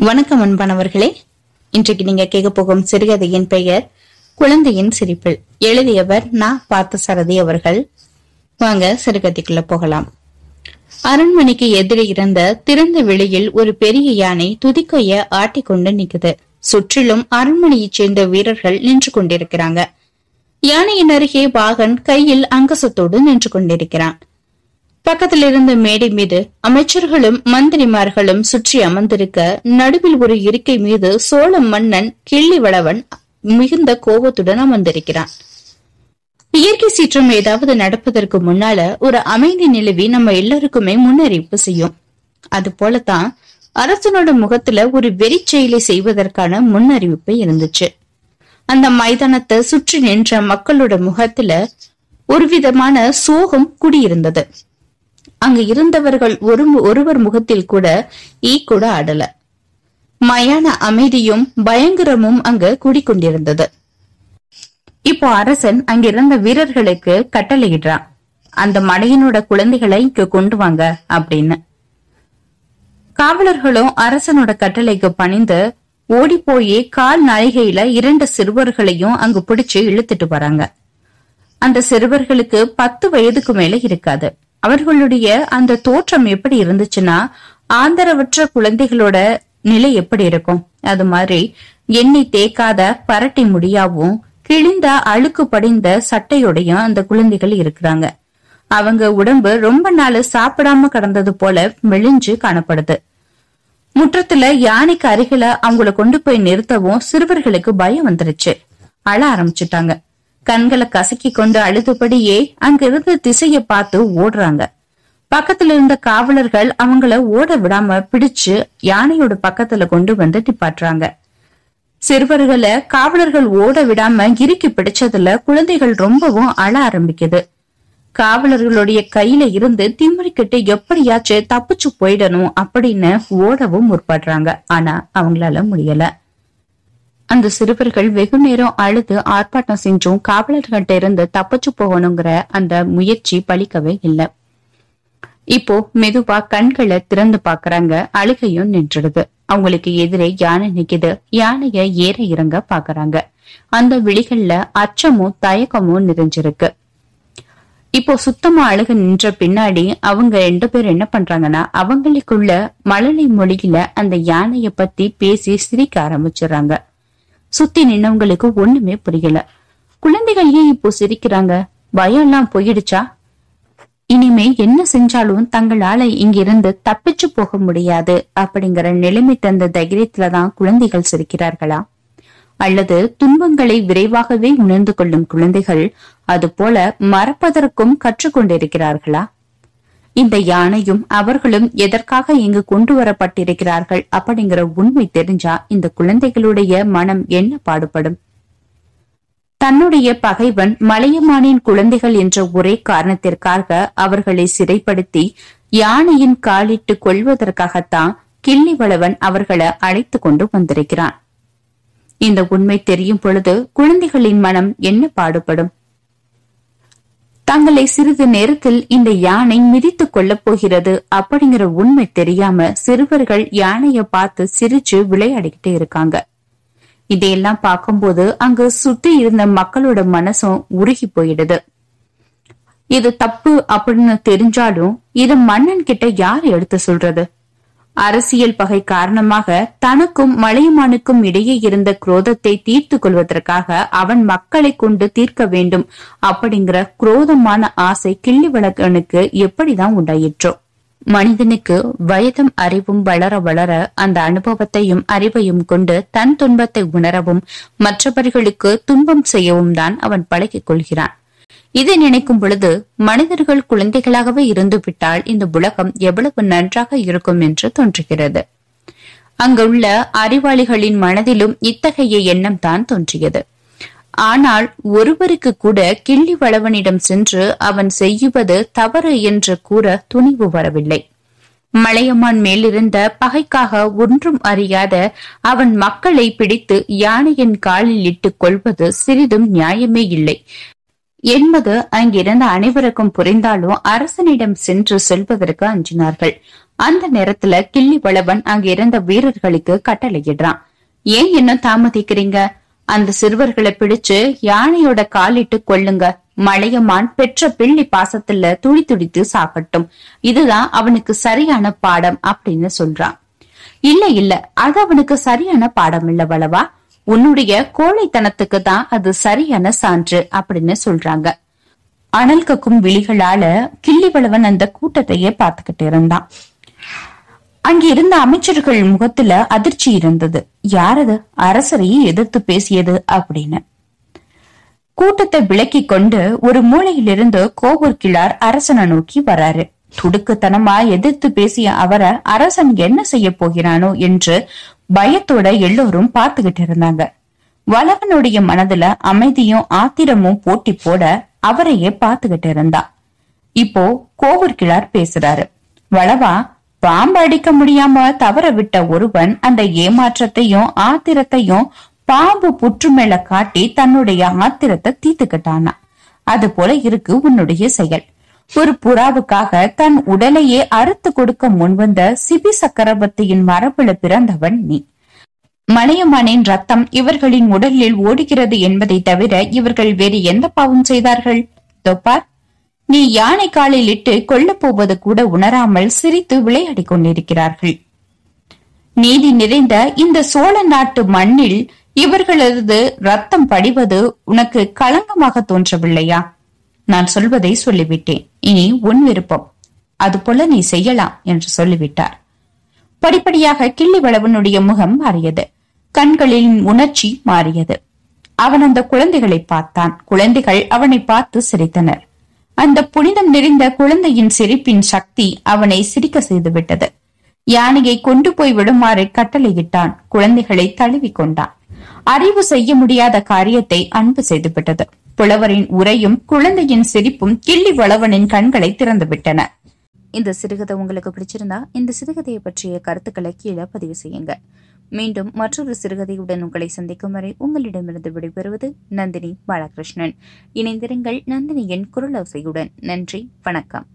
வணக்கம் அன்பானவர்களே. இன்றைக்கு நீங்க கேட்க போகும் சிறுகதையின் பெயர் குழந்தையின் சிரிப்பில். எழுதியவர் நான் பார்த்த சரதி அவர்கள். வாங்க சிறுகதைக்குள்ள போகலாம். அரண்மனைக்கு எதிரே இருந்த திறந்த வெளியில் ஒரு பெரிய யானை துதிக்கைய ஆட்டிக்கொண்டு நிக்குது சுற்றிலும் அரண்மனையைச் சேர்ந்த வீரர்கள் நின்று கொண்டிருக்கிறாங்க. யானையின் அருகே பாகன் கையில் அங்கசத்தோடு நின்று கொண்டிருக்கிறான். பக்கத்தில் இருந்த மேடை மீது அமைச்சர்களும் மந்திரிமார்களும் சுற்றி அமர்ந்திருக்க நடுவில் ஒரு இருக்கை மீது சோழ மன்னன் கிள்ளிவளவன் மிகுந்த கோபத்துடன் அமர்ந்திருக்கிறான். இயற்கை சீற்றம் ஏதாவது நடப்பதற்கு முன்னால ஒரு அமைதி நிலவி நம்ம எல்லாருக்குமே முன்னறிவிப்பு செய்யும். அது போலதான் அரசனோட முகத்துல ஒரு வெறி செயலை செய்வதற்கான முன்னறிவிப்பு இருந்துச்சு. அந்த மைதானத்தை சுற்றி நின்ற மக்களோட முகத்துல ஒரு விதமான சோகம் குடியிருந்தது. அங்கு இருந்தவர்கள் ஒரு ஒருவர் முகத்தில் கூட ஈ கூட ஆடல. மயான அமைதியும் பயங்கரமும் அங்கு குடிக்கொண்டிருந்தது. இப்போ அரசன் அங்கிருந்த வீரர்களுக்கு கட்டளையிடுறான். அந்த மடையனோட குழந்தைகளை இங்க கொண்டு வாங்க அப்படின்னு. காவலர்களும் அரசனோட கட்டளைக்கு பணிந்து ஓடி போய் கால் நாழிகையில இரண்டு சிறுவர்களையும் அங்கு பிடிச்சு இழுத்துட்டு வராங்க. அந்த சிறுவர்களுக்கு பத்து வயதுக்கு மேல இருக்காது. அவர்களுடைய அந்த தோற்றம் எப்படி இருந்துச்சுன்னா ஆந்தரவற்ற குழந்தைகளோட நிலை எப்படி இருக்கும்? அது மாதிரி எண்ணி தேக்காத பரட்டி முடியாவும் கிழிந்த அழுக்கு படிந்த சட்டையோடையும் அந்த குழந்தைகள் இருக்கிறாங்க. அவங்க உடம்பு ரொம்ப நாள் சாப்பிடாம கடந்தது போல மெலிஞ்சு காணப்படுது. முற்றத்துல யானைக்கு அருகில அவங்கள கொண்டு போய் நிறுத்தவும் சிறுவர்களுக்கு பயம் வந்துருச்சு. அழ ஆரம்பிச்சுட்டாங்க. கண்களை கசக்கி கொண்டு அழுதுபடியே அங்கிருந்து திசைய பார்த்து ஓடுறாங்க. பக்கத்துல இருந்த காவலர்கள் அவங்கள ஓட விடாம பிடிச்சு யானையோட பக்கத்துல கொண்டு வந்து நிப்பாட்டுறாங்க. சிறுவர்களை காவலர்கள் ஓட விடாம இறுக்கி பிடிச்சதுல குழந்தைகள் ரொம்பவும் அழ ஆரம்பிக்குது. காவலர்களுடைய கையில இருந்து திமிரிக்கிட்டு எப்படியாச்சும் தப்பிச்சு போயிடணும் அப்படின்னு ஓடவும் முற்படுறாங்க. ஆனா அவங்களால முடியல. அந்த சிறுவர்கள் வெகு நேரம் அழுது ஆர்ப்பாட்டம் செஞ்சும் காவலர்கிட்ட இருந்து தப்பிச்சு போகணுங்கிற அந்த முயற்சி பலிக்கவே இல்லை. இப்போ மெதுவா கண்களை திறந்து பாக்குறாங்க அழுகையும் நின்றுடுது. அவங்களுக்கு எதிரே யானை நிக்குது. யானைய ஏற இறங்க பாக்குறாங்க அந்த விழிகள்ல அச்சமும் தயக்கமும் நிறைஞ்சிருக்கு. இப்போ சுத்தமா அழுக நின்ற பின்னாடி அவங்க ரெண்டு பேரும் என்ன பண்றாங்கன்னா அவங்களுக்குள்ள மழலை மொழியில அந்த யானைய பத்தி பேசி சிரிக்க ஆரம்பிச்சிடுறாங்க. சுத்தி நின்னவங்களுக்கு ஒண்ணுமே புரியல. குழந்தைகள் ஏன் இப்போ சிரிக்கிறாங்க? பயம் எல்லாம் போயிடுச்சா? இனிமே என்ன செஞ்சாலும் தங்களால இங்கிருந்து தப்பிச்சு போக முடியாது அப்படிங்கிற நிலைமை தந்த தைரியத்துலதான் குழந்தைகள் சிரிக்கிறார்களா? அல்லது துன்பங்களை விரைவாகவே உணர்ந்து கொள்ளும் குழந்தைகள் அது போல மறப்பதற்கும் கற்றுக்கொண்டிருக்கிறார்களா? இந்த யானையும் அவர்களும் எதற்காக இங்கு கொண்டு வரப்பட்டிருக்கிறார்கள் அப்படிங்கிற உண்மை தெரிஞ்சா இந்த குழந்தைகளுடைய மனம் என்ன பாடுபடும்? தன்னுடைய பகைவன் மலையமானின் குழந்தைகள் என்ற ஒரே காரணத்திற்காக அவர்களை சிறைப்படுத்தி யானையின் காலிட்டு கொள்வதற்காகத்தான் கிள்ளிவளவன் அவர்களை அழைத்து கொண்டு வந்திருக்கிறான். இந்த உண்மை தெரியும் பொழுது குழந்தைகளின் மனம் என்ன பாடுபடும்? தங்களை சிறிது நேரத்தில் இந்த யானை மிதித்துக் கொள்ளப் போகிறது. அப்படிங்கிற உண்மை தெரியாம சிறுவர்கள் யானைய பார்த்து சிரிச்சு விளையாடிக்கிட்டு இருக்காங்க. இதையெல்லாம் பார்க்கும்போது அங்கு சுத்தி இருந்த மக்களோட மனசும் உருகி போயிடுது. இது தப்பு அப்படின்னு தெரிஞ்சாலும் இது மன்னன் கிட்ட யார் எடுத்து சொல்றது? அரசியல் பகை காரணமாக தனக்கும் மலையமானுக்கும் இடையே இருந்த குரோதத்தை தீர்த்து கொள்வதற்காக அவன் மக்களை கொண்டு தீர்க்க வேண்டும். அப்படிங்கிற குரோதமான ஆசை கிள்ளிவளகனுக்கு எப்படிதான் உண்டாயிற்றோ. மனிதனுக்கு வயதும் அறிவும் வளர வளர அந்த அனுபவத்தையும் அறிவையும் கொண்டு தன் துன்பத்தை உணரவும் மற்றவர்களுக்கு துன்பம் செய்யவும் தான் அவன் பழகிக் கொள்கிறான். இதை நினைக்கும் பொழுது மனிதர்கள் குழந்தைகளாகவே இருந்துவிட்டால் இந்த உலகம் எவ்வளவு நன்றாக இருக்கும் என்று தோன்றுகிறது. அங்குள்ள அறிவாளிகளின் மனதிலும் இத்தகைய எண்ணம் தான் தோன்றியது. ஆனால் ஒருவருக்கு கூட கிள்ளி வளவனிடம் சென்று அவன் செய்யுவது தவறு என்று கூற துணிவு வரவில்லை. மலையமான் மேலிருந்த பகைக்காக ஒன்றும் அறியாத அவன் மக்களை பிடித்து யானையின் காலில் இட்டுக் கொள்வது சிறிதும் நியாயமே இல்லை. என்பது அங்கிருந்த அனைவருக்கும் புரிந்தாலும் அரசனிடம் சென்று சொல்வதற்கு அஞ்சினார்கள். அந்த நேரத்துல கிள்ளி வளவன் அங்கிருந்த வீரர்களுக்கு கட்டளையிடுறான். ஏன் இன்னும் தாமதிக்கிறீங்க? அந்த சிறுவர்களை பிடிச்சு யானையோட காலிட்டு கொள்ளுங்க மலையமான் பெற்ற பிள்ளி பாசத்துல துடி துடித்து சாகட்டும். இதுதான் அவனுக்கு சரியான பாடம் அப்படின்னு சொல்றான். இல்ல இல்ல. அது அவனுக்கு சரியான பாடம் இல்ல வளவா? உன்னுடைய கோழைத்தனத்துக்கு தான் அது சரியான சான்று அப்படின்னு சொல்றாங்க. அனல் கக்கும் விழிகளால கிள்ளிவளவன் அந்த கூட்டத்தையே பார்த்துக்கிட்டு இருந்தான். அங்க இருந்த அமைச்சர்கள் முகத்துல அதிர்ச்சி இருந்தது. யாரது? அரசரையே எதிர்த்து பேசியது அப்படின்னு. கூட்டத்தை விளக்கி கொண்டு ஒரு மூலையிலிருந்து கோவூர் கிழார் அரசனை நோக்கி வராரு. துடுக்குத்தனமா எதிர்த்து பேசிய அவரை அரசன் என்ன செய்ய போகிறானோ என்று பயத்தோட எல்லோரும் பார்த்துக்கிட்டு இருந்தாங்க. வளவனுடைய மனதுல அமைதியும் ஆத்திரமும் போட்டி போட அவரையே பார்த்துக்கிட்டு இருந்தா. இப்போ கோவூர்கிழார் பேசுறாரு. வளவா பாம்பு அடிக்க முடியாம தவற விட்ட ஒருவன் அந்த ஏமாற்றத்தையும் ஆத்திரத்தையும் பாம்பு புற்று மேல காட்டி தன்னுடைய ஆத்திரத்தை தீத்துக்கிட்டானா அது போல இருக்கு உன்னுடைய செயல். ஒரு புறாவுக்காக தன் உடலையே அறுத்து கொடுக்க முன்வந்த சிபி சக்கரவர்த்தியின் மரபுல பிறந்தவன் நீ. மலையமானின் ரத்தம் இவர்களின் உடலில் ஓடுகிறது என்பதை தவிர இவர்கள் வேறு எந்த பாவம் செய்தார்கள்? தொப்பார் நீ யானை காலில் இட்டு கொல்லப் போவது கூட உணராமல் சிரித்து விளையாடிக் கொண்டிருக்கிறார்கள். நீதி நிறைந்த இந்த சோழ நாட்டு மண்ணில் இவர்களது ரத்தம் படிவது உனக்கு களங்கமாக தோன்றவில்லையா? நான் சொல்வதை சொல்லிவிட்டேன். இனி உன் விருப்பம். அதுபோல நீ செய்யலாம் என்று சொல்லிவிட்டார். படிப்படியாக கிள்ளிவளவனுடைய முகம் மாறியது. கண்களின் உணர்ச்சி மாறியது. அவன் அந்த குழந்தைகளை பார்த்தான். குழந்தைகள் அவனை பார்த்து சிரித்தனர். அந்த புனிதம் நிறைந்த குழந்தையின் சிரிப்பின் சக்தி அவனை சிரிக்க செய்துவிட்டது. யானையை கொண்டு போய் விடுமாறு கட்டளையிட்டான். குழந்தைகளை தழுவி கொண்டான் அறிவு செய்ய முடியாத காரியத்தை அன்பு செய்துவிட்டது. புலவரின் உரையும் குழந்தையின் சிரிப்பும் கிள்ளி வளவனின் கண்களை திறந்துவிட்டன. இந்த சிறுகதை உங்களுக்கு பிடிச்சிருந்தா இந்த சிறுகதையை பற்றிய கருத்துக்களை கீழே பதிவு செய்யுங்க. மீண்டும் மற்றொரு சிறுகதையுடன் உங்களை சந்திக்கும் வரை உங்களிடமிருந்து விடைபெறுவது நந்தினி பாலகிருஷ்ணன். இணைந்திருங்கள் நந்தினியின் குரலோசையுடன். நன்றி வணக்கம்.